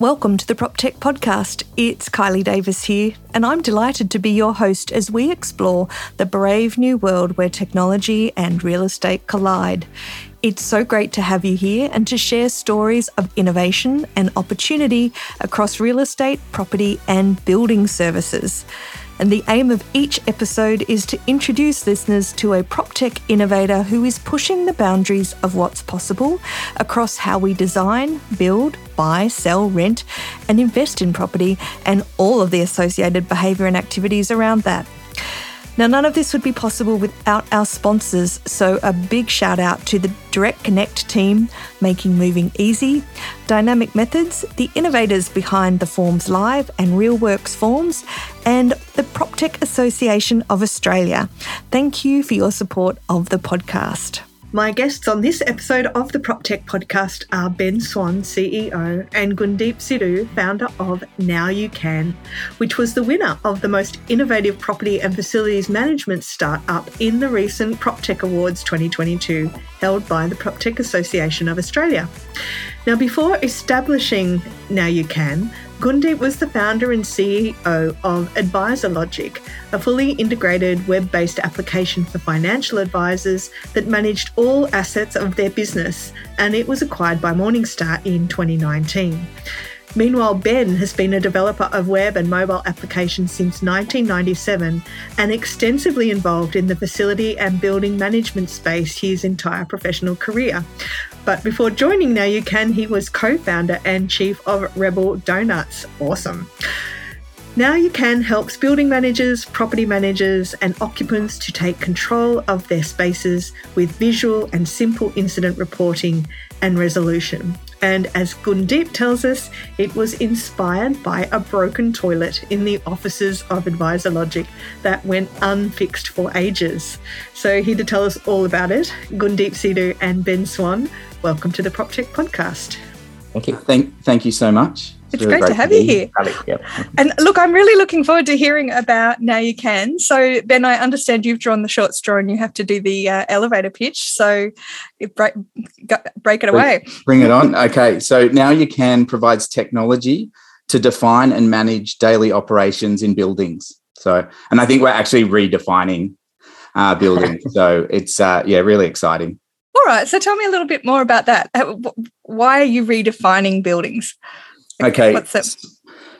Welcome to the PropTech Podcast. It's Kylie Davis here, and I'm delighted to be your host as we explore the brave new world where technology and real estate collide. It's so great to have you here and to share stories of innovation and opportunity across real estate, property, and building services. And the aim of each episode is to introduce listeners to a PropTech innovator who is pushing the boundaries of what's possible across how we design, build, buy, sell, rent, and invest in property and all of the associated behaviour and activities around that. Now, none of this would be possible without our sponsors, so a big shout out to the Direct Connect team, making moving easy, Dynamic Methods, the innovators behind the Forms Live and RealWorks Forms, and the PropTech Association of Australia. Thank you for your support of the podcast. My guests on this episode of the PropTech podcast are Ben Swan, CEO, and Gundeep Sidhu, founder of Now You Can, which was the winner of the most innovative property and facilities management startup in the recent PropTech Awards 2022, held by the PropTech Association of Australia. Now, before establishing Now You Can, Gundeep was the founder and CEO of AdviserLogic, a fully integrated web based application for financial advisors that managed all assets of their business, and it was acquired by Morningstar in 2019. Meanwhile, Ben has been a developer of web and mobile applications since 1997 and extensively involved in the facility and building management space his entire professional career. But before joining Now You Can, he was co founder and chief of Rebel Donuts. Awesome. Now you can helps building managers, property managers, and occupants to take control of their spaces with visual and simple incident reporting and resolution. And as Gundeep tells us, it was inspired by a broken toilet in the offices of AdviserLogic that went unfixed for ages. So, here to tell us all about it, Gundeep Sidhu and Ben Swan, welcome to the PropTech podcast. Thank you. Thank, thank you so much. It's, really great, great, to have you here. Yep. And look, I'm really looking forward to hearing about Now You Can. So, Ben, I understand you've drawn the short straw and you have to do the uh, elevator pitch. So, break, break it away. Bring it on. Okay. So, Now You Can provides technology to define and manage daily operations in buildings. So, and I think we're actually redefining uh, buildings. so, it's, uh, yeah, really exciting. Right. So, tell me a little bit more about that. Uh, why are you redefining buildings? Okay. What's?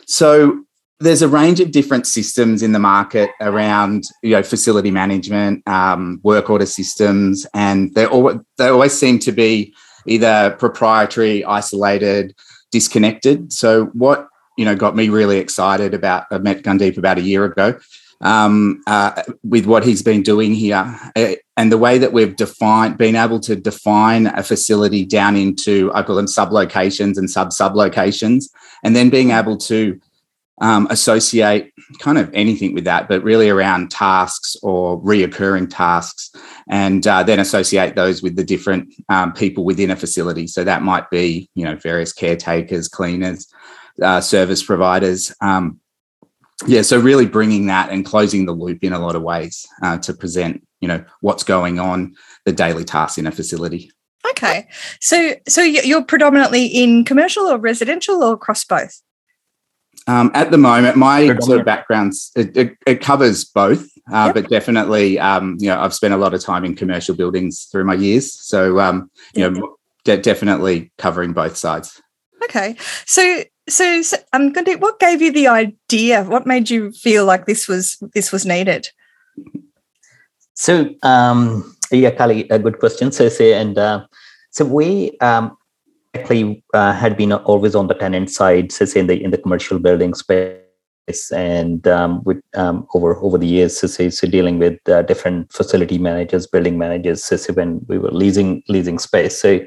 So there's a range of different systems in the market around you know facility management, um, work order systems, and they all they always seem to be either proprietary, isolated, disconnected. So what you know got me really excited about I met Gundeep about a year ago um, uh, with what he's been doing here uh, and the way that we've defined, been able to define a facility down into, I call them sub locations and sub sub locations, and then being able to um, associate kind of anything with that, but really around tasks or reoccurring tasks, and uh, then associate those with the different um, people within a facility. So that might be, you know, various caretakers, cleaners, uh, service providers. Um, yeah, so really bringing that and closing the loop in a lot of ways uh, to present, you know, what's going on, the daily tasks in a facility. Okay, so so you're predominantly in commercial or residential or across both. Um, at the moment, my sort of backgrounds it, it, it covers both, uh, yep. but definitely, um, you know, I've spent a lot of time in commercial buildings through my years, so um, you know, de- definitely covering both sides. Okay, so so, so I'm going to. What gave you the idea? What made you feel like this was this was needed? So, um, yeah, Kylie, a good question. So, say, and uh, so we um, actually uh, had been always on the tenant side, so say in the in the commercial building space, and um, with um, over over the years, so, say, so dealing with uh, different facility managers, building managers, so, so when we were leasing leasing space, so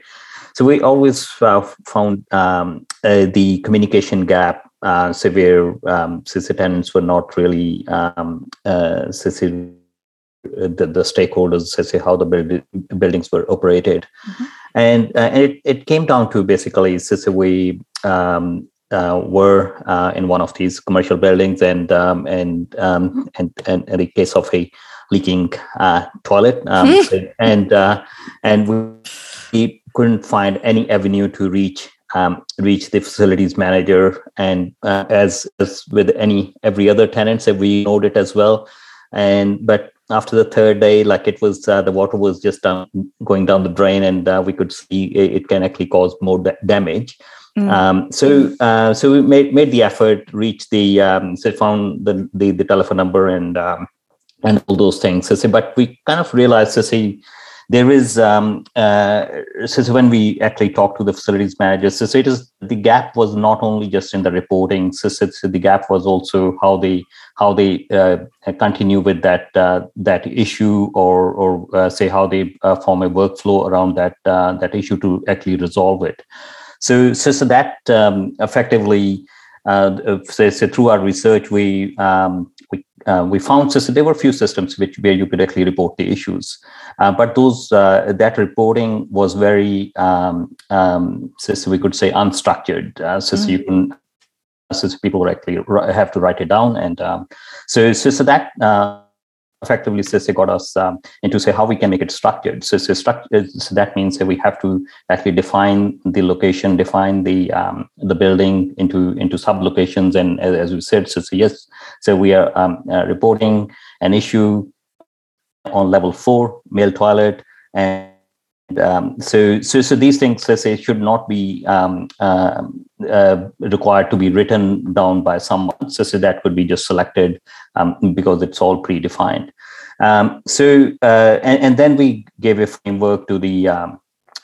so we always uh, found um, uh, the communication gap uh, severe. Um, tenants were not really um, uh, the, the stakeholders say how the build, buildings were operated, mm-hmm. and, uh, it, it came down to basically so we um, uh, were uh, in one of these commercial buildings, and um, and, um, mm-hmm. and and in the case of a leaking uh, toilet, um, and and we couldn't find any avenue to reach um, reach the facilities manager, and uh, as as with any every other tenant, so we ignored it as well. And but after the third day, like it was uh, the water was just um, going down the drain, and uh, we could see it, it, can actually cause more da- damage. Mm. Um, so uh, so we made made the effort, reached the um, so found the, the, the telephone number and um, and all those things. So, but we kind of realized to see there is um, uh, so, when we actually talked to the facilities managers so, it is the gap was not only just in the reporting so, so the gap was also how they how they uh, continue with that uh, that issue or or uh, say how they uh, form a workflow around that uh, that issue to actually resolve it. So so, so that um, effectively so, so through our research we um, we uh, we found so, there were a few systems which where you could actually report the issues, uh, but those uh, that reporting was very um, um, so, we could say unstructured. Uh, so, mm-hmm. you mm. can so people actually have to write it down, and um, so, so so that uh, effectively says they got us um, into say how we can make it structured. So, so, so that means that we have to actually define the location, define the um, the building into into sub locations, and as, as we said, so, so, yes, so we are um, uh, reporting an issue on level four, male toilet, and um, so, so, so these things, let's say, should not be um, uh, uh, required to be written down by someone. So, so that could be just selected um, because it's all predefined. Um, so, uh, and, and, then we gave a framework to the um,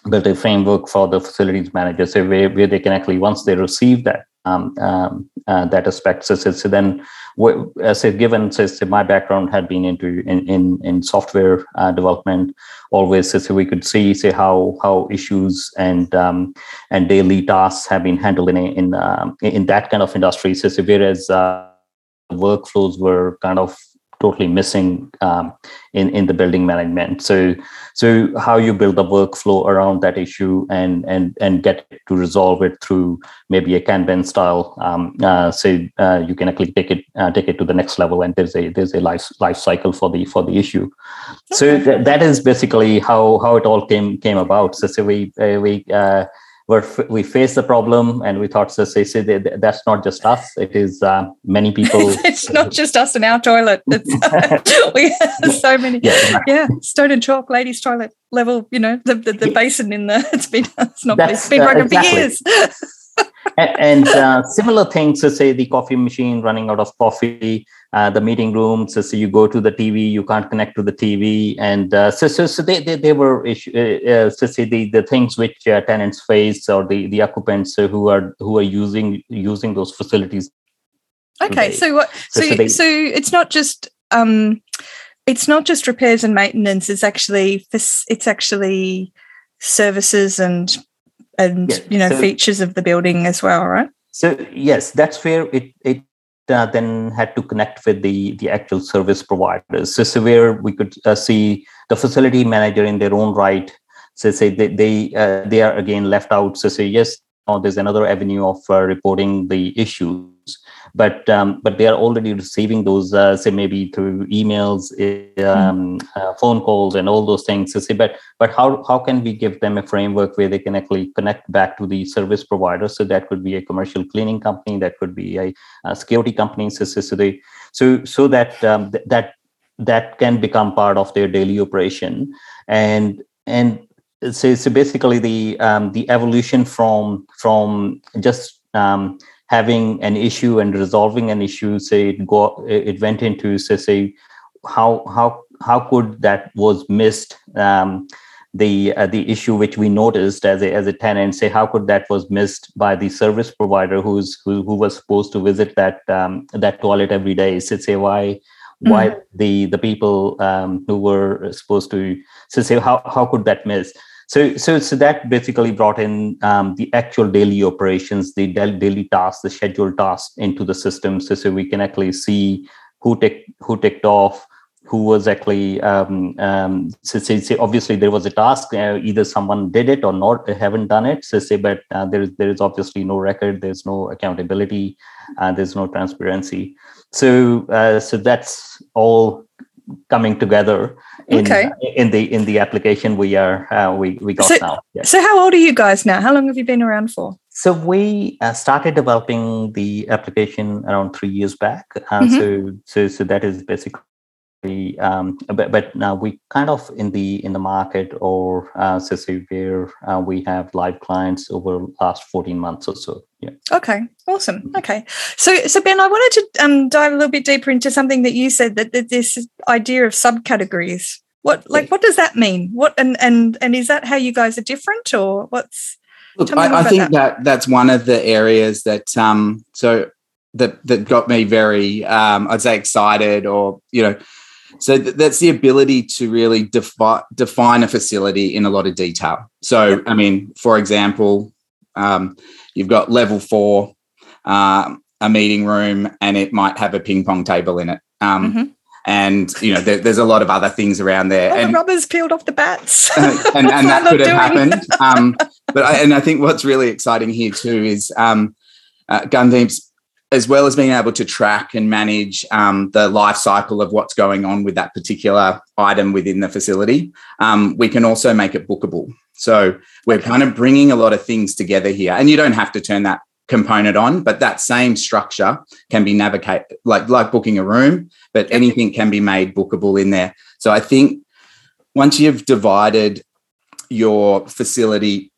built a framework for the facilities manager, so where, where they can actually once they receive that um, uh, that aspect. So, so, so then as a given says my background had been into in in, in software uh, development always so we could see say how how issues and um, and daily tasks have been handled in in um, in that kind of industry so, so whereas uh, workflows were kind of totally missing um, in in the building management. So so how you build a workflow around that issue and and and get to resolve it through maybe a Kanban style. Um, uh, so uh, you can actually take it uh, take it to the next level, and there's a there's a life life cycle for the for the issue. So th- that is basically how how it all came came about. So, so we uh, we where we faced the problem and we thought so say, say that's not just us. It is uh, many people. It's not just us in our toilet. We have so many. Yeah. yeah Stone and Chalk ladies toilet level you know the, the, the basin in the it's been it's not it's been broken uh, exactly. for years. And, and uh, similar things so say the coffee machine running out of coffee uh, the meeting room. So, so you go to the TV, you can't connect to the TV, and uh, so so so they they, they were issue, uh, uh so say the the things which uh, tenants face or the the occupants who are who are using using those facilities. Okay, today. so what? So so, they, so it's not just um, it's not just repairs and maintenance. It's actually. It's actually services and and you know so, features of the building as well, right? So yes, that's where it it uh, then had to connect with the the actual service providers. So, so where we could uh, see the facility manager in their own right. So say they they, uh, they are again left out. So say yes, now there's another avenue of uh, reporting the issues but um, but they are already receiving those uh, say maybe through emails hmm. um, mm. uh, phone calls and all those things so say but but how how can we give them a framework where they can actually connect back to the service provider so that could be a commercial cleaning company that could be a, a security company so, so, so they so so that um, th- that that can become part of their daily operation and and so, so basically the um, the evolution from from just um, having an issue and resolving an issue say it go it went into say, say how how how could that was missed um, the uh, the issue which we noticed as a as a tenant say how could that was missed by the service provider who's who, who was supposed to visit that um, that toilet every day so say why mm-hmm. why the the people um, who were supposed to so say how how could that miss so, so, so that basically brought in um, the actual daily operations, the daily tasks, the scheduled tasks into the system, so, so we can actually see who ticked who ticked off, who was actually. Um, um, so, obviously there was a task, uh, either someone did it or not, haven't done it. So, say, but uh, there is there is obviously no record, there's no accountability, uh, there's no transparency. So, uh, so that's all coming together in okay. in the in the application we are uh, we we got so, now. So how old are you guys now? How long have you been around for? So we uh, started developing the application around three years back. Uh, mm-hmm. So so so that is basically um, but, but now we kind of in the in the market or uh, so say where uh, we have live clients over last 14 months or so yeah okay awesome mm-hmm. okay so so ben i wanted to um, dive a little bit deeper into something that you said that, that this idea of subcategories what like what does that mean what and and and is that how you guys are different or what's Look, I, I, think that. that. that's one of the areas that um so that that got me very um I'd say excited or you know so th- that's the ability to really defi- define a facility in a lot of detail. So, I mean, for example, um, you've got level four, um, a meeting room, and it might have a ping pong table in it. Um, mm-hmm. And you know, there, there's a lot of other things around there. And the rubbers peeled off the bats, and, and that could have happened. Um, but I, and I think what's really exciting here too is um, uh, Gundeep's as well as being able to track and manage um, the life cycle of what's going on with that particular item within the facility, um, we can also make it bookable. So we're kind of bringing a lot of things together here, and you don't have to turn that component on, but that same structure can be navigated like like booking a room, but anything can be made bookable in there. So I think once you've divided your facility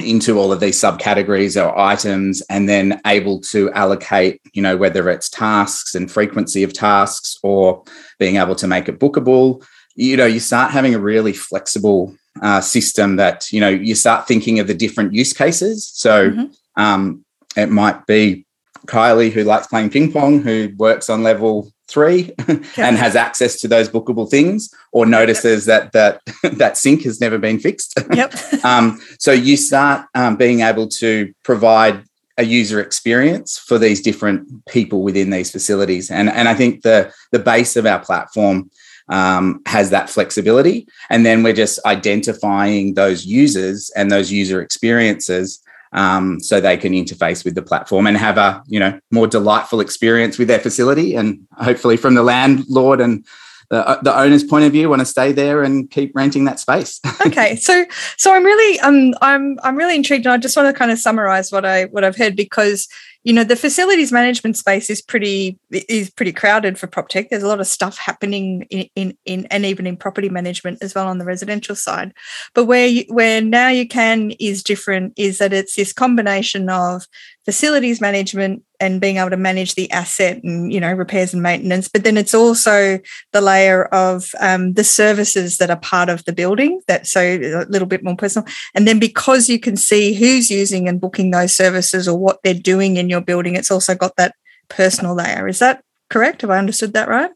into all of these subcategories or items and then able to allocate you know whether it's tasks and frequency of tasks or being able to make it bookable you know you start having a really flexible uh, system that you know you start thinking of the different use cases so mm-hmm. um, it might be kylie who likes playing ping pong who works on level three and has access to those bookable things or notices yep. that that that sink has never been fixed. Yep. Um, so you start um, being able to provide a user experience for these different people within these facilities. And and i think the the base of our platform um, has that flexibility. And then we're just identifying those users and those user experiences um, so they can interface with the platform and have a you know more delightful experience with their facility and hopefully from the landlord and the, the owner's point of view want to stay there and keep renting that space. Okay so so i'm really um i'm i'm really intrigued and i just want to kind of summarize what i what i've heard because you know the facilities management space is pretty is pretty crowded for prop tech. There's a lot of stuff happening in, in, in and even in property management as well on the residential side. But where you, where now you can is different is that it's this combination of facilities management and being able to manage the asset and you know repairs and maintenance but then it's also the layer of um, the services that are part of the building that so a little bit more personal. And then because you can see who's using and booking those services or what they're doing in your building it's also got that personal layer. Is that correct? Have i understood that right?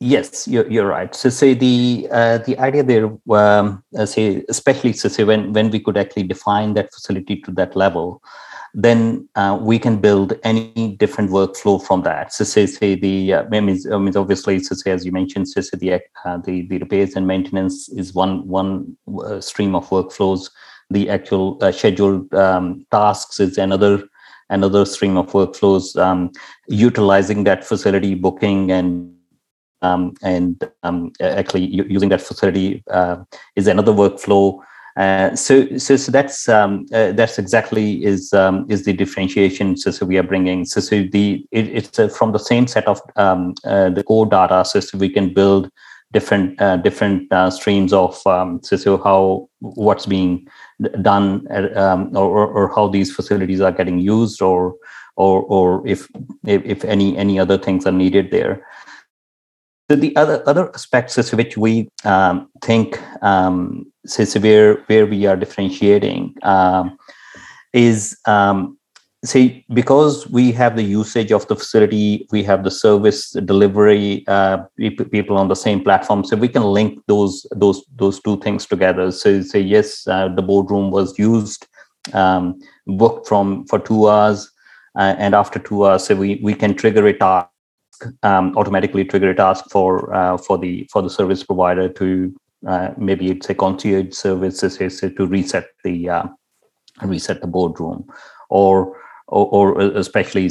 Yes, you're, you're right. So, say the uh, the idea there, um, uh, say especially so say when when we could actually define that facility to that level, then uh, we can build any different workflow from that. So say, say the uh, means, uh, obviously, so say as you mentioned, so say the, uh, the the repairs and maintenance is one one uh, stream of workflows. The actual uh, scheduled um, tasks is another another stream of workflows. Um, utilizing that facility booking and um, and um, actually using that facility is another workflow. Uh, so, so, so that's um, uh, that's exactly is um, is the differentiation. So, so we are bringing so, so the it, it's uh, from the same set of um, uh, the core data. So, so we can build different uh, different streams of um, so, so how what's being done um, or, or how these facilities are getting used or or or if if, any any other things are needed there. So the other other aspects which we um, think um, so, where where we are differentiating um, is um, say because we have the usage of the facility, we have the service delivery uh, people on the same platform, so we can link those those those two things together. So say yes, uh, the boardroom was used, um, booked from for two hours, uh, and after two hours, so we we can trigger a task um, automatically trigger a task for uh, for the for the service provider to uh, maybe it's a concierge service to reset the uh, reset the boardroom, or or, or especially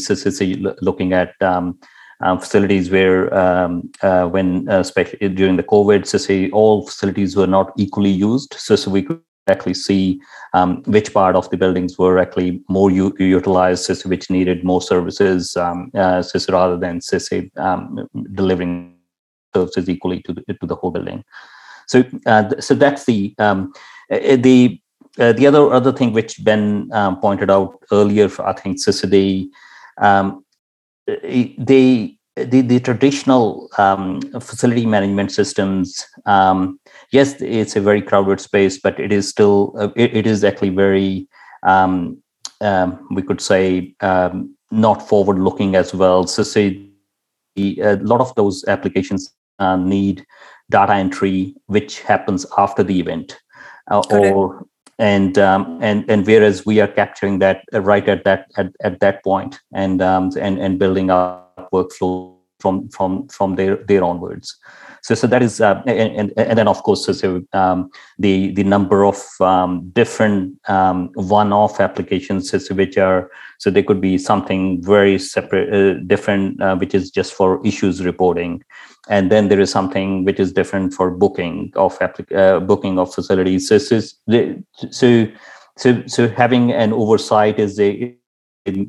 looking at um, um, facilities where um, uh, when uh, especially during the covid all facilities were not equally used so, so we could actually see um, which part of the buildings were actually more u- utilized which needed more services um, uh, rather than say um, delivering services equally to the, to the whole building so uh, so that's the um, uh, the uh, the other other thing which Ben um, pointed out earlier, I think, they um, they the, the traditional um, facility management systems, um, yes, it's a very crowded space, but it is still uh, it, it is actually very um, um we could say um, not forward looking as well. So say a lot of those applications uh, need data entry, which happens after the event, uh, or and um, and and whereas we are capturing that right at that at, at that point and um, and and building our workflow from from from there there onwards. So so that is uh, and, and then of course so, so um, the the number of um, different um, one-off applications so, which are so they could be something very separate uh, different uh, which is just for issues reporting. And then there is something which is different for booking of applic- uh, booking of facilities. So so, so so so having an oversight is a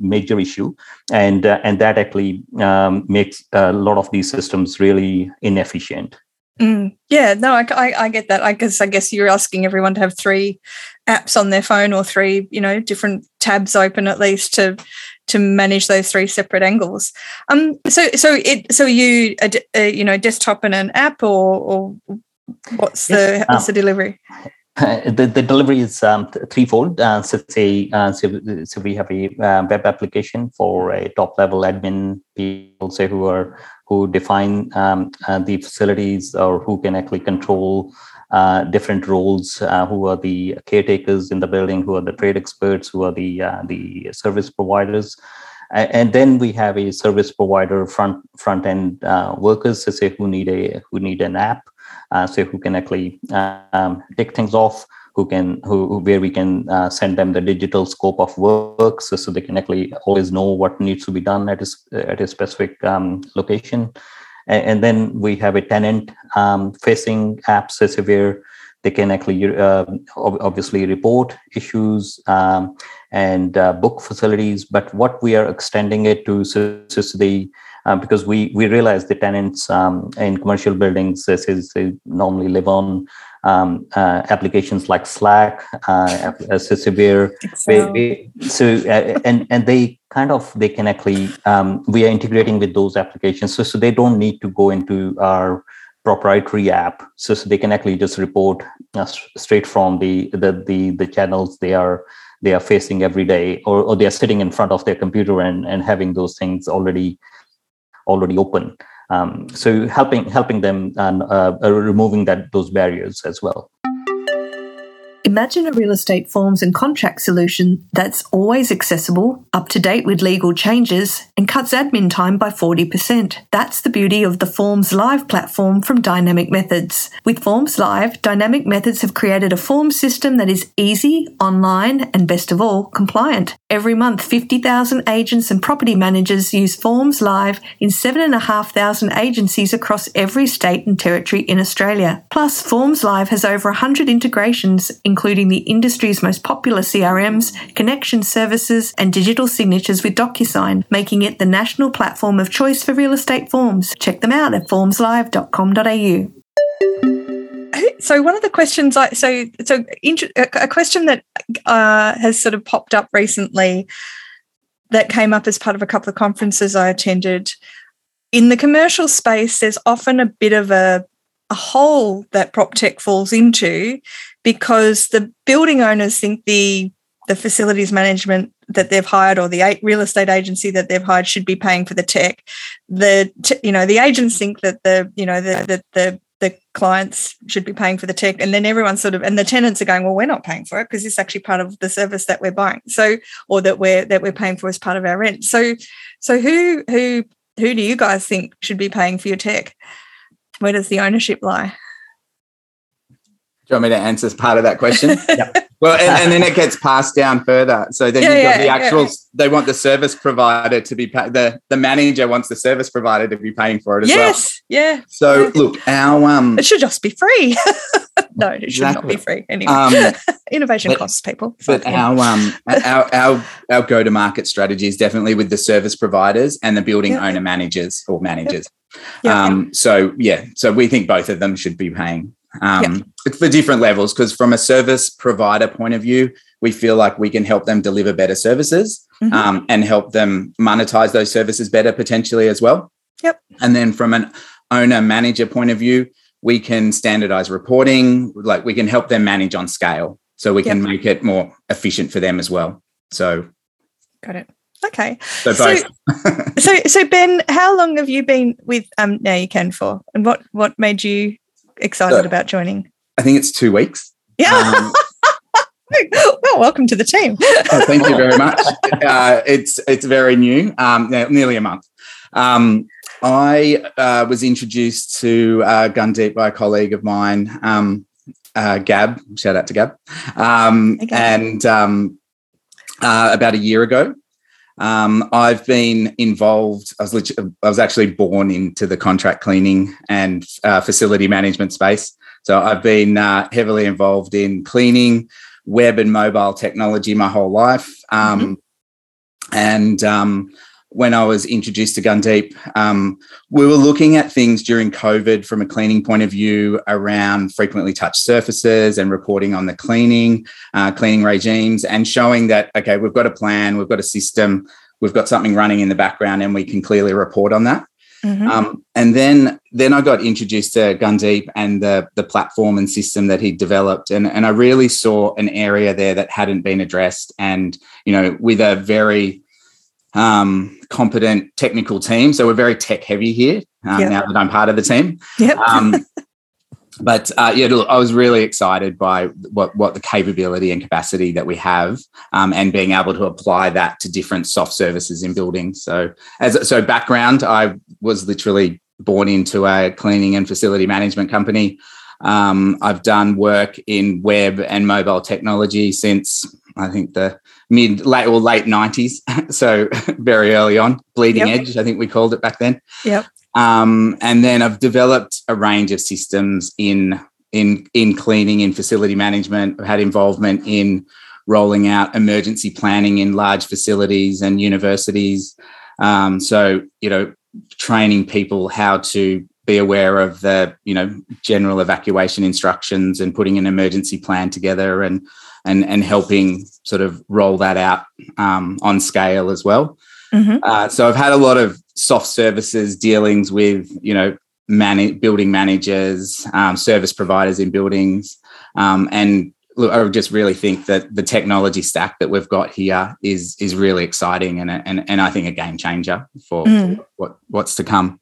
major issue, and uh, and that actually um, makes a lot of these systems really inefficient. Mm, yeah, no, I, I, I, get that. I guess I guess you're asking everyone to have three apps on their phone or three, you know, different tabs open at least to to manage those three separate angles. Um, so so it so you a, a you know desktop and an app or or what's the what's the delivery? the, the delivery is um, threefold. Uh, so, say, uh, so, so, we have a uh, web application for a top level admin people, say who are who define um, uh, the facilities or who can actually control uh, different roles. Uh, who are the caretakers in the building? Who are the trade experts? Who are the the service providers? and then we have a service provider front front end workers, so say who need a who need an app uh, so who can actually um, take things off who can who where we can uh, send them the digital scope of work so, so they can actually always know what needs to be done at a, at a specific um, location. And, and, then we have a tenant um, facing apps so where they can actually uh, obviously report issues um, and uh, book facilities. But what we are extending it to so, so the uh, because we we realize the tenants um, in commercial buildings they, they normally live on um, uh, applications like Slack, uh, Severe. So uh, and and they kind of they can actually um, we are integrating with those applications, so so they don't need to go into our proprietary app, so, so they can actually just report uh, straight from the, the the the channels they are they are facing every day, or, or they are sitting in front of their computer and and having those things already already open. Um, so helping helping them and uh, uh, removing that those barriers as well. Imagine a real estate forms and contract solution that's always accessible, up to date with legal changes, and cuts admin time by 40%. That's the beauty of the Forms Live platform from Dynamic Methods. With Forms Live, Dynamic Methods have created a form system that is easy, online, and best of all, compliant. Every month, 50,000 agents and property managers use Forms Live in 7,500 agencies across every state and territory in Australia. Plus, Forms Live has over 100 integrations, including the industry's most popular CRMs, connection services, and digital signatures with DocuSign, making it the national platform of choice for real estate forms. Check them out at formslive.com.au so one of the questions I so so a question that uh, has sort of popped up recently that came up as part of a couple of conferences I attended in the commercial space. There's often a bit of a a hole that prop tech falls into because the building owners think the the facilities management that they've hired or the real estate agency that they've hired should be paying for the tech. The you know the agents think that the you know the the, the the clients should be paying for the tech and then everyone sort of and the tenants are going well we're not paying for it because it's actually part of the service that we're buying so or that we're that we're paying for as part of our rent. So so who who who do you guys think should be paying for your tech where does the ownership lie Do you want me to answer part of that question? Well, and, and, then it gets passed down further. So then yeah, you've got yeah, the actual. Yeah. They want the service provider to be pay, the the manager wants the service provider to be paying for it as yes, well. Yes, yeah. So look, our um, it should just be free. no, it should exactly. not be free anyway. Um, Innovation but, costs people. But our um our our our go to market strategy is definitely with the service providers and the building owner managers or managers. Yep. Yep. Um. So yeah. So we think both of them should be paying um, yep. for different levels because from a service provider point of view we feel like we can help them deliver better services mm-hmm. um, and help them monetize those services better potentially as well yep and then from an owner manager point of view we can standardize reporting like we can help them manage on scale so we can make it more efficient for them as well so got it okay so, so, so so ben how long have you been with um now you can for and what what made you excited so, about joining? I think it's two weeks. Yeah. Um, well, welcome to the team. oh, thank you very much. Uh, it's it's very new, um, nearly a month. Um, I uh, was introduced to uh, Gundeep by a colleague of mine, um, uh, Gab. Shout out to Gab. Um, okay. And um, uh, about a year ago, um, I've been involved. I was I was actually born into the contract cleaning and uh, facility management space. So I've been uh, heavily involved in cleaning, web and mobile technology my whole life. Um, mm-hmm. And um, when I was introduced to Gundeep, um, we were looking at things during COVID from a cleaning point of view around frequently touched surfaces and reporting on the cleaning, uh, cleaning regimes, and showing that, okay, we've got a plan, we've got a system, we've got something running in the background, and we can clearly report on that. Mm-hmm. Um, and then, then I got introduced to Gundeep and the the platform and system that he developed, and and I really saw an area there that hadn't been addressed, and you know, with a very um, competent technical team. So we're very tech heavy here um, yep. now that I'm part of the team. Yep. Um, but uh, yeah, look, I was really excited by what what the capability and capacity that we have, um, and being able to apply that to different soft services in buildings. So as so background, I was literally born into a cleaning and facility management company. Um, I've done work in web and mobile technology since I think the mid late or late 90s so very early on bleeding yep. edge i think we called it back then. Yep. Um, and then i've developed a range of systems in in in cleaning in facility management. I've had involvement in rolling out emergency planning in large facilities and universities. Um, so you know training people how to be aware of the you know general evacuation instructions and putting an emergency plan together and and and helping sort of roll that out um, on scale as well. Mm-hmm. Uh, so I've had a lot of soft services dealings with you know man- building managers, um, service providers in buildings, um, and look, I just really think that the technology stack that we've got here is is really exciting and and and I think a game changer for, mm. for what what's to come.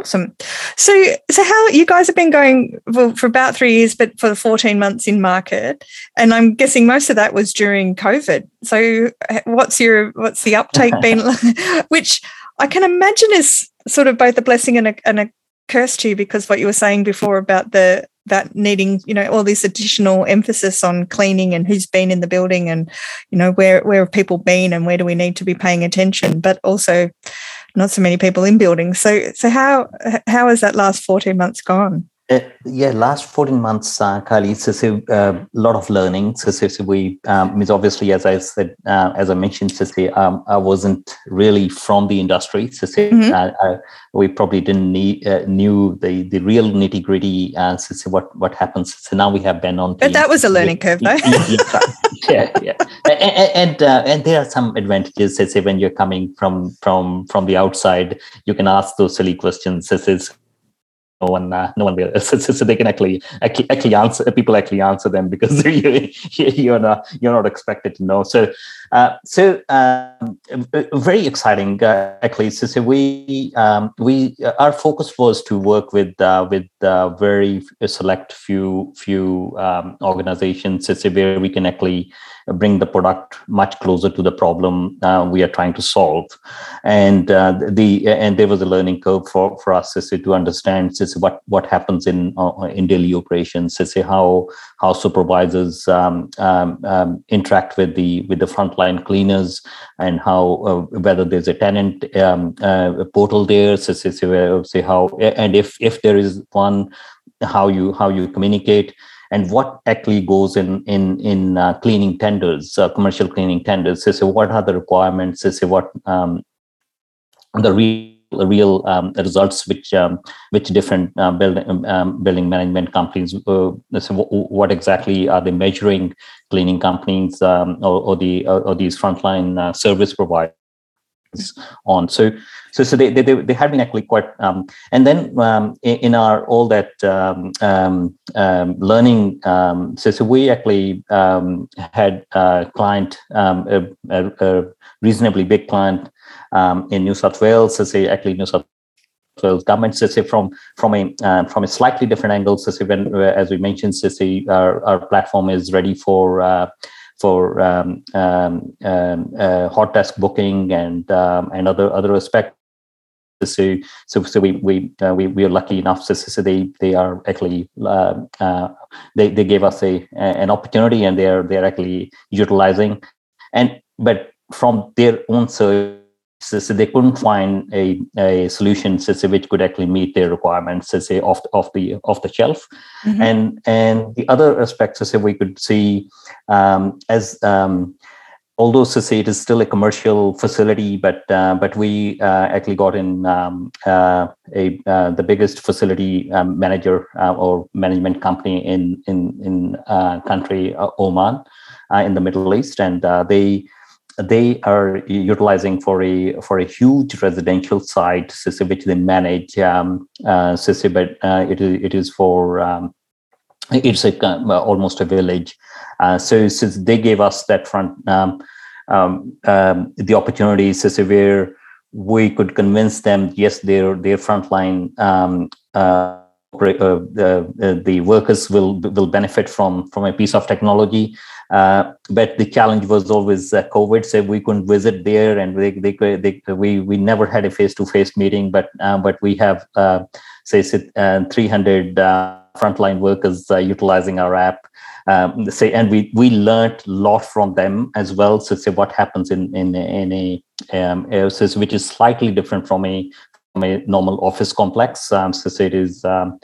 Awesome. So, so how you guys have been going well, for about three years, but for the 14 months in market, and I'm guessing most of that was during COVID. So, what's your what's the uptake been? Which I can imagine is sort of both a blessing and a, and a curse to you because what you were saying before about the that needing you know all this additional emphasis on cleaning and who's been in the building and you know where where have people been and where do we need to be paying attention but also not so many people in buildings. So, so how how has that last fourteen months gone? Uh, yeah, last 14 months, uh, Kylie, it's a uh, lot of learning. So, so, we, um, means obviously, as I said, uh, as I mentioned, so, um, I wasn't really from the industry. So, mm-hmm. Uh, I, we probably didn't need, uh, knew the, the real nitty gritty, uh, so, what, what happens. So now we have been on. But that was a learning curve, though. yeah, yeah. And, and, and, there are some advantages, so, when you're coming from, from, from the outside, you can ask those silly questions. So no one uh, no one will. So, so, they can actually, actually actually answer people actually answer them because you, you're not you're not expected to know. So Uh, so um, very exciting, uh, actually. So, so we um, we uh, our focus was to work with uh, with uh, very select few few um, organizations, so where we can actually bring the product much closer to the problem uh, we are trying to solve. And the and there was a learning curve for, for us say, to understand say, what what happens in in daily operations. Say how how supervisors um, um, um, interact with the with the frontline cleaners and how uh, whether there's a tenant um, uh, portal there. So, say, say how and if if there is one how you how you communicate and what actually goes in in in uh, cleaning tenders, uh, commercial cleaning tenders. So, so, what are the requirements? So, so what um, the real real um, results which um, which different uh, building um, um building management companies uh, so what exactly are they measuring cleaning companies um, or, or, the or, or these frontline uh, service providers on. So, so, so they, they, they had been actually quite, um, and then um, in, in, our all that um, um, um learning, um, so, so we actually had a client, a, a, a, reasonably big client in New South Wales. So, say actually New South Wales government. So, say from from a uh, from a slightly different angle. So, say when as we mentioned, so say our, our platform is ready for. Uh, for um, um, um, uh, hot desk booking and um, and other other aspects. So, so, so we we uh, we we are lucky enough. So, so they they are actually uh, uh, they they gave us a an opportunity, and they are they are actually utilizing, and but from their own search so, so, they couldn't find a, a solution so, so which could actually meet their requirements so say off, off the off the shelf mm-hmm. and and the other aspects so say we could see um, as um, although so say it is still a commercial facility but uh, but we uh, actually got in um, uh, a uh, the biggest facility um, manager uh, or management company in in in uh, country Oman in the Middle East and they they are utilizing for a for a huge residential site which they manage um, uh, but uh, it, it is for um, it's a, uh, almost a village. Uh, so since they gave us that front um, um, um the opportunity, so where we could convince them yes their their frontline um, uh, uh, the, the workers will will benefit from from a piece of technology uh, but the challenge was always uh, COVID, so we couldn't visit there, and they, they, they we we never had a face to face meeting. But uh, but we have uh, say uh, 300 uh, frontline workers utilizing our app. Um, say and we we learned a lot from them as well. So say what happens in in in a um, which is slightly different from a a normal office complex. Um, so, so it is. Um,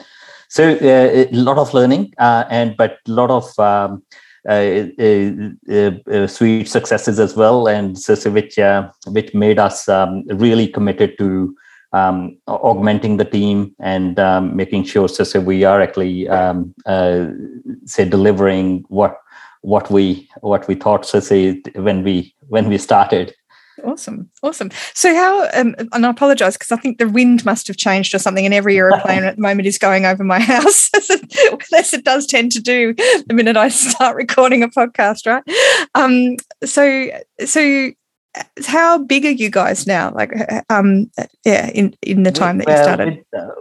so a lot of learning, and but a lot of um, uh, uh, uh, sweet successes as well, and so, so which which made us um, really committed to um, augmenting the team and um, making sure so, so we are actually um, say delivering what what we what we thought so say when we when we started Awesome, awesome. So how? Um, and I apologise because I think the wind must have changed or something, and every aeroplane at the moment is going over my house, as it does tend to do the minute I start recording a podcast, right? Um, so, so how big are you guys now? Like, um, yeah, in in the time that you started. With, uh,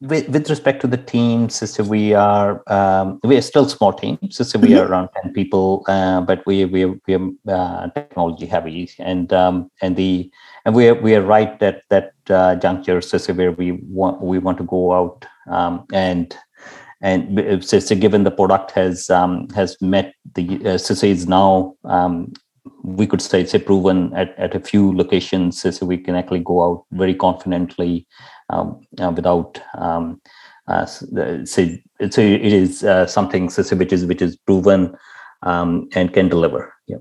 with, with respect to the teams, so we are um, we are still small teams. So, so we mm-hmm. are around ten people, uh, but we we we are uh, technology heavy, and um, and the and we are we are right at that uh, juncture. So where we want we want to go out um, and and so, so, given the product has um, has met the uh, so it's now um, we could say it's a proven at, at a few locations so we can actually go out very confidently um, without um, uh, so, so it is uh, something which is which is proven um, and can deliver. Yeah.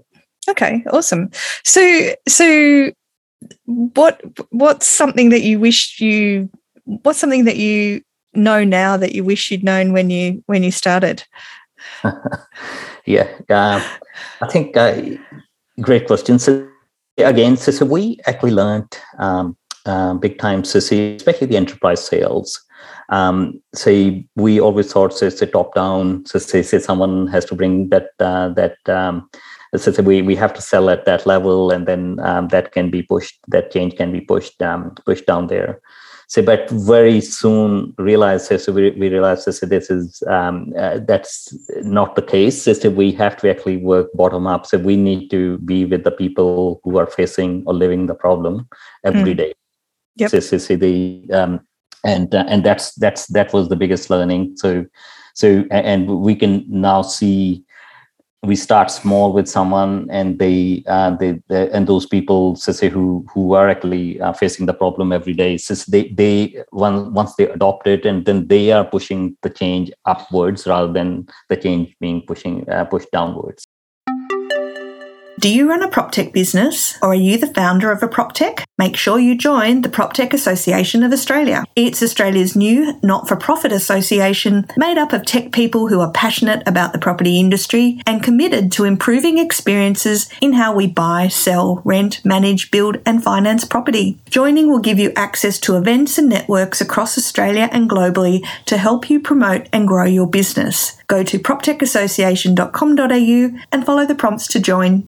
Okay, awesome. So so what what's something that you wish you what's something that you know now that you wish you'd known when you when you started? yeah, uh, I think uh, great question. So again, so, so we actually learned um, um, big time CC, especially the enterprise sales. Um, say we always thought so it's a top down. So say, say someone has to bring that uh, that um, so, so we we have to sell at that level, and then um, that can be pushed. That change can be pushed um, pushed down there. So, but very soon realize so we, we realize so this is um, uh, that's not the case. So we have to actually work bottom up. So we need to be with the people who are facing or living the problem every mm. day. Yep. So um, and uh, and that's that's that was the biggest learning. So so and we can now see we start small with someone and they, uh, they, they and those people say who who are actually uh, facing the problem every day since they they once once they adopt it and then they are pushing the change upwards rather than the change being pushing uh, pushed downwards do you run a prop tech business or are you the founder of a prop tech? Make sure you join the Prop Tech Association of Australia. It's Australia's new not for profit association made up of tech people who are passionate about the property industry and committed to improving experiences in how we buy, sell, rent, manage, build, and finance property. Joining will give you access to events and networks across Australia and globally to help you promote and grow your business. Go to proptechassociation.com.au and follow the prompts to join.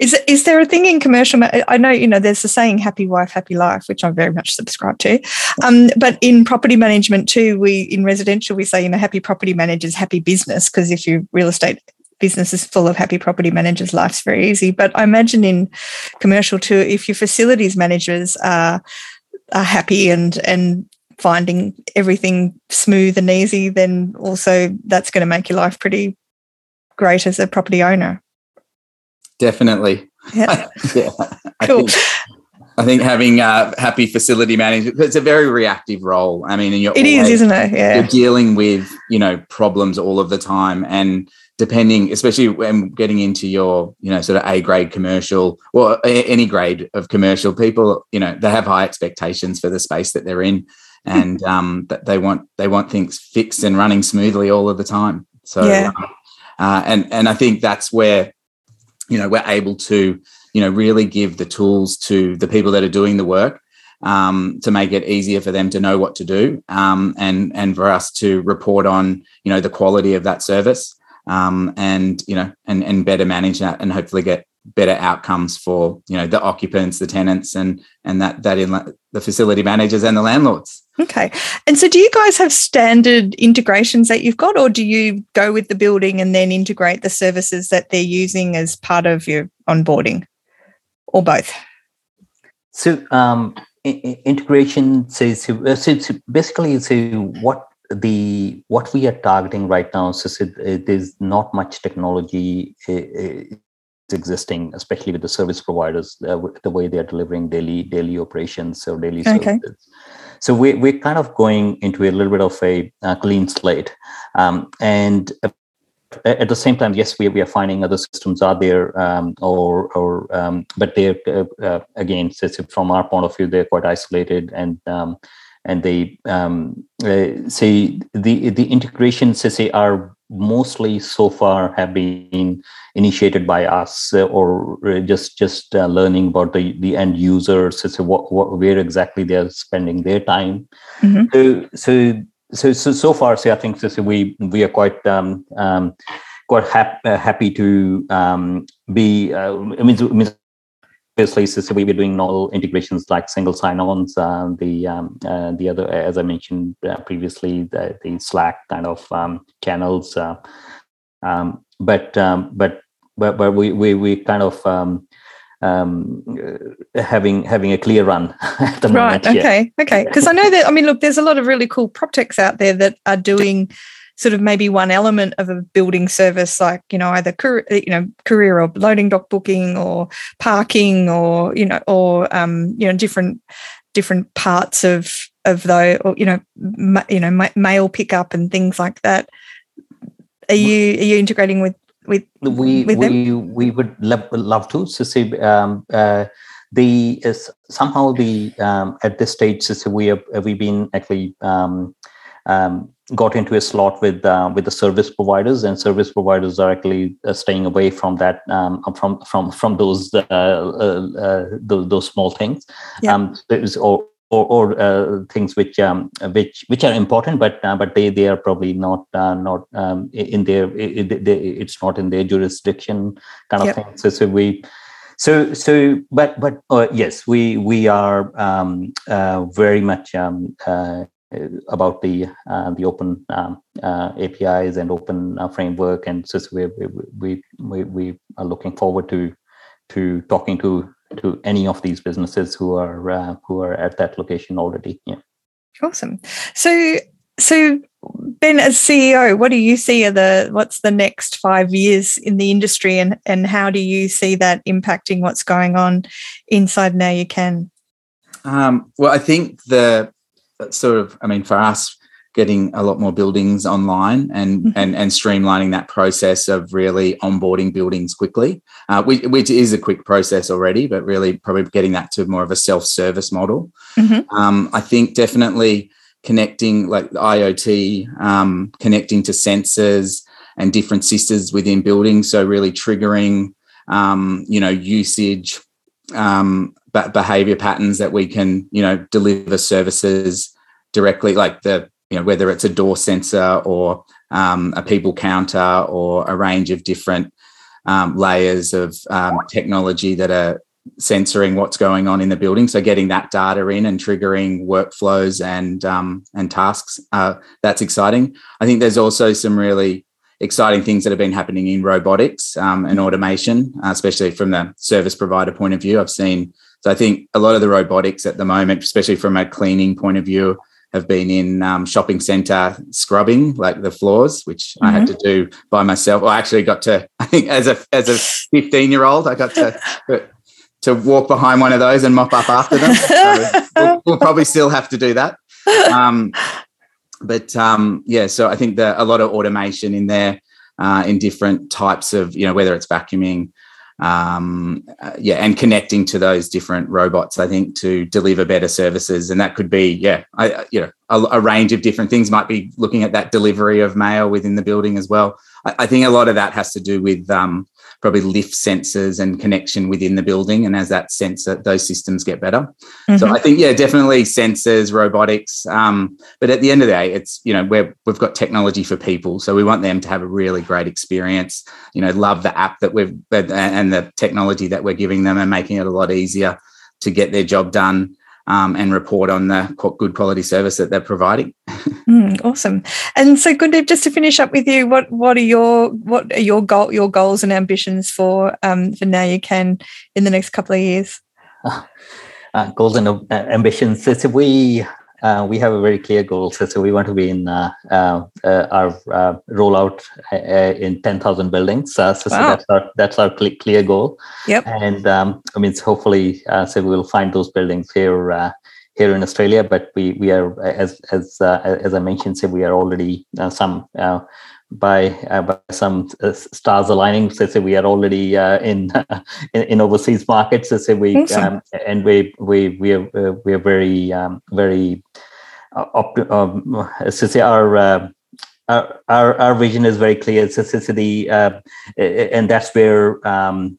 Is is there a thing in commercial? I know you know there's the saying "happy wife, happy life," which I very much subscribe to. Um, but in property management too, we in residential we say you know happy property managers, happy business. Because if your real estate business is full of happy property managers, life's very easy. But I imagine in commercial too, if your facilities managers are are happy and and finding everything smooth and easy, then also that's going to make your life pretty great as a property owner. Definitely. Yeah. yeah. I cool. Think, I think having uh, happy facility management, it's a very reactive role. I mean, and you're it always, is, isn't it? Yeah. You're dealing with, you know, problems all of the time. And depending, especially when getting into your, you know, sort of A grade commercial or any grade of commercial, people, you know, they have high expectations for the space that they're in. And um, that they want they want things fixed and running smoothly all of the time. So yeah. Um, uh, and and I think that's where you know we're able to you know really give the tools to the people that are doing the work um, to make it easier for them to know what to do um, and and for us to report on you know the quality of that service um, and you know and and better manage that and hopefully get better outcomes for you know the occupants the tenants and and that that in the facility managers and the landlords Okay. And so do you guys have standard integrations that you've got, or do you go with the building and then integrate the services that they're using as part of your onboarding, or both? So, um, integration says uh, so, so basically so what the what we are targeting right now so, so there's not much technology uh, uh, existing especially with the service providers uh, the way they are delivering daily daily operations or daily okay. services so we, we're kind of going into a little bit of a uh, clean slate. Um, and at the same time, yes, we, we are finding other systems are there, um, or or um, but they're uh, uh, again, from our point of view, they're quite isolated, and um, and they um, uh, say the the integrations say are mostly so far have been initiated by us uh, or uh, just just uh, learning about the the end users so what, what where exactly they are spending their time mm-hmm. so so so so so far so i think so, so we we are quite um, um quite hap- uh, happy to um be uh, I mean, I mean obviously so we were doing novel integrations like single sign-ons uh, the um, uh, the other as i mentioned uh, previously the, the, slack kind of um, channels uh, um, but, um, but but but we we, we kind of um, um, uh, having having a clear run at the right moment, okay yeah. okay because i know that i mean look there's a lot of really cool prop techs out there that are doing sort of maybe one element of a building service like you know either you know courier or loading dock booking or parking or you know or um, you know different different parts of of the or you know ma- you know ma- mail pickup and things like that. Are you are you integrating with with we with we we would love, love to so see um, uh, the is somehow the um, at this stage so we have we've been actually um, um, got into a slot with uh, with the service providers, and service providers are actually uh, staying away from that um, from from from those uh, uh, uh those, those, small things. Yeah. Um, or or, or uh, things which um, which which are important, but uh, but they they are probably not uh, not um, in their it, it, it's not in their jurisdiction kind of yep. thing. So so we so so but but uh, yes we we are um, uh, very much um, uh, about the the open um, APIs and open framework, and so, so we, we we we are looking forward to to talking to to any of these businesses who are uh, who are at that location already. Yeah. Awesome. So so Ben, as CEO, what do you see are the what's the next five years in the industry, and and how do you see that impacting what's going on inside Now You Can? Um, well, I think the sort of, I mean, for us, getting a lot more buildings online and mm-hmm. and and streamlining that process of really onboarding buildings quickly, uh, which, which, is a quick process already, but really probably getting that to more of a self service model. Mm-hmm. Um, I think definitely connecting like IoT, um, connecting to sensors and different systems within buildings. So really triggering, um, you know, usage, um, behavior patterns that we can, you know, deliver services directly, like the you know whether it's a door sensor or um, a people counter or a range of different um, layers of um, technology that are censoring what's going on in the building. So getting that data in and triggering workflows and um, and tasks uh, that's exciting. I think there's also some really exciting things that have been happening in robotics um, and automation, uh, especially from the service provider point of view. I've seen so I think a lot of the robotics at the moment, especially from a cleaning point of view, have been in um, shopping center scrubbing like the floors, which mm-hmm. I had mm-hmm. to do by myself. Well, I actually got to, I think as a as a 15 year old, I got to to walk behind one of those and mop up after them. So we'll, we'll, probably still have to do that. Um, but um, yeah, so I think that a lot of automation in there uh, in different types of, you know, whether it's vacuuming, um, uh, yeah, and connecting to those different robots, I think, to deliver better services. And that could be, yeah, I, you know, a, a, range of different things. Might be looking at that delivery of mail within the building as well. I, I think a lot of that has to do with um, probably lift sensors and connection within the building. And as that sensor, those systems get better. Mm-hmm. So I think, yeah, definitely sensors, robotics. Um, but at the end of the day, it's, you know, we we've got technology for people. So we want them to have a really great experience, you know, love the app that we've, and the technology that we're giving them and making it a lot easier to get their job done um, and report on the good quality service that they're providing. mm, awesome. And so, Gundeep, just to finish up with you, what what are your what are your goal your goals and ambitions for um, for Now You Can in the next couple of years? Uh, goals and uh, ambitions. So, so we uh, we have a very clear goal. So, so we want to be in uh, uh, uh our uh, rollout uh, in 10,000 buildings. so, wow. so that's our that's our cl- clear goal. Yep. And um, I mean, so hopefully, so we'll find those buildings here here in Australia. But we we are as as as I mentioned, so we are already some by, uh, by some uh, stars aligning. So, so we are already uh, in, in, in overseas markets. So, so we awesome. um, and we we we are uh, we are very um, very opt- um, so say our, uh, our our our vision is very clear. So, so, the uh, and that's where um,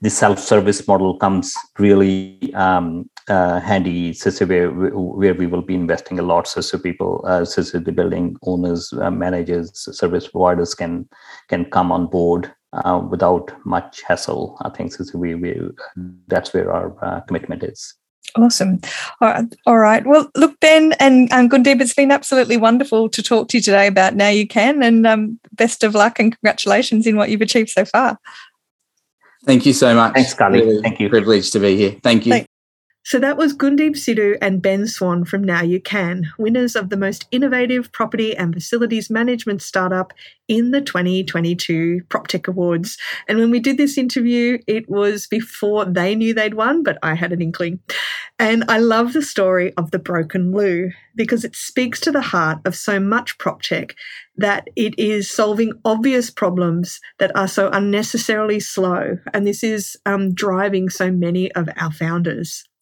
the self-service model comes really um, uh, handy so, so where, where we will be investing a lot so, so people uh, so, so the building owners uh, managers service providers can can come on board uh, without much hassle i think so, so we, we that's where our uh, commitment is Awesome. All right. All right. Well, look, Ben and um, Gundeep, it's been absolutely wonderful to talk to you today about Now You Can, and um, best of luck and congratulations in what you've achieved so far. Thank you so much. Thanks, Kylie. Really Thank you. Privileged to be here. Thank you. Thanks. So that was Gundeep Sidhu and Ben Swan from Now You Can, winners of the most innovative property and facilities management startup in the 2022 PropTech Awards. And when we did this interview, it was before they knew they'd won, but I had an inkling. And I love the story of the broken loo because it speaks to the heart of so much PropTech that it is solving obvious problems that are so unnecessarily slow. And this is um, driving so many of our founders.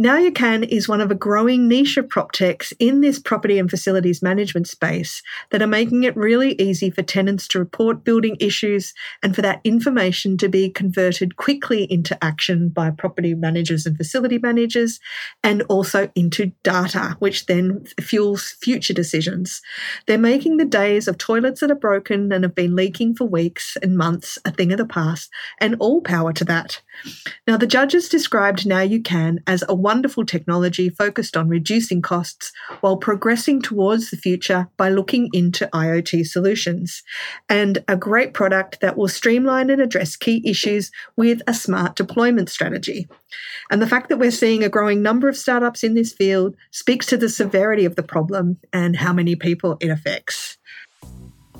Now You Can is one of a growing niche of prop techs in this property and facilities management space that are making it really easy for tenants to report building issues and for that information to be converted quickly into action by property managers and facility managers and also into data, which then fuels future decisions. They're making the days of toilets that are broken and have been leaking for weeks and months a thing of the past, and all power to that. Now, the judges described Now You Can as a wonderful technology focused on reducing costs while progressing towards the future by looking into IoT solutions, and a great product that will streamline and address key issues with a smart deployment strategy. And the fact that we're seeing a growing number of startups in this field speaks to the severity of the problem and how many people it affects.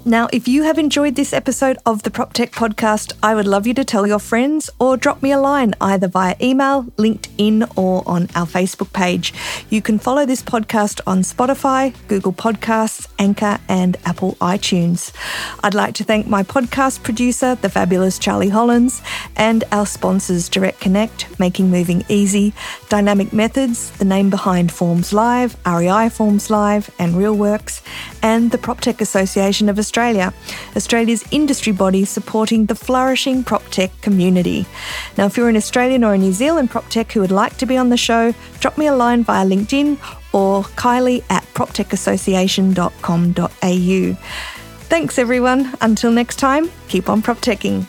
Now, if you have enjoyed this episode of the PropTech podcast, I would love you to tell your friends or drop me a line either via email, LinkedIn, or on our Facebook page. You can follow this podcast on Spotify, Google Podcasts, Anchor, and Apple iTunes. I'd like to thank my podcast producer, the fabulous Charlie Hollins, and our sponsors, Direct Connect, Making Moving Easy, Dynamic Methods, the name behind Forms Live, REI Forms Live, and RealWorks, and the PropTech Association of Australia, Australia's industry body supporting the flourishing prop tech community. Now, if you're an Australian or a New Zealand prop tech who would like to be on the show, drop me a line via LinkedIn or Kylie at proptechassociation.com.au. Thanks, everyone. Until next time, keep on prop teching.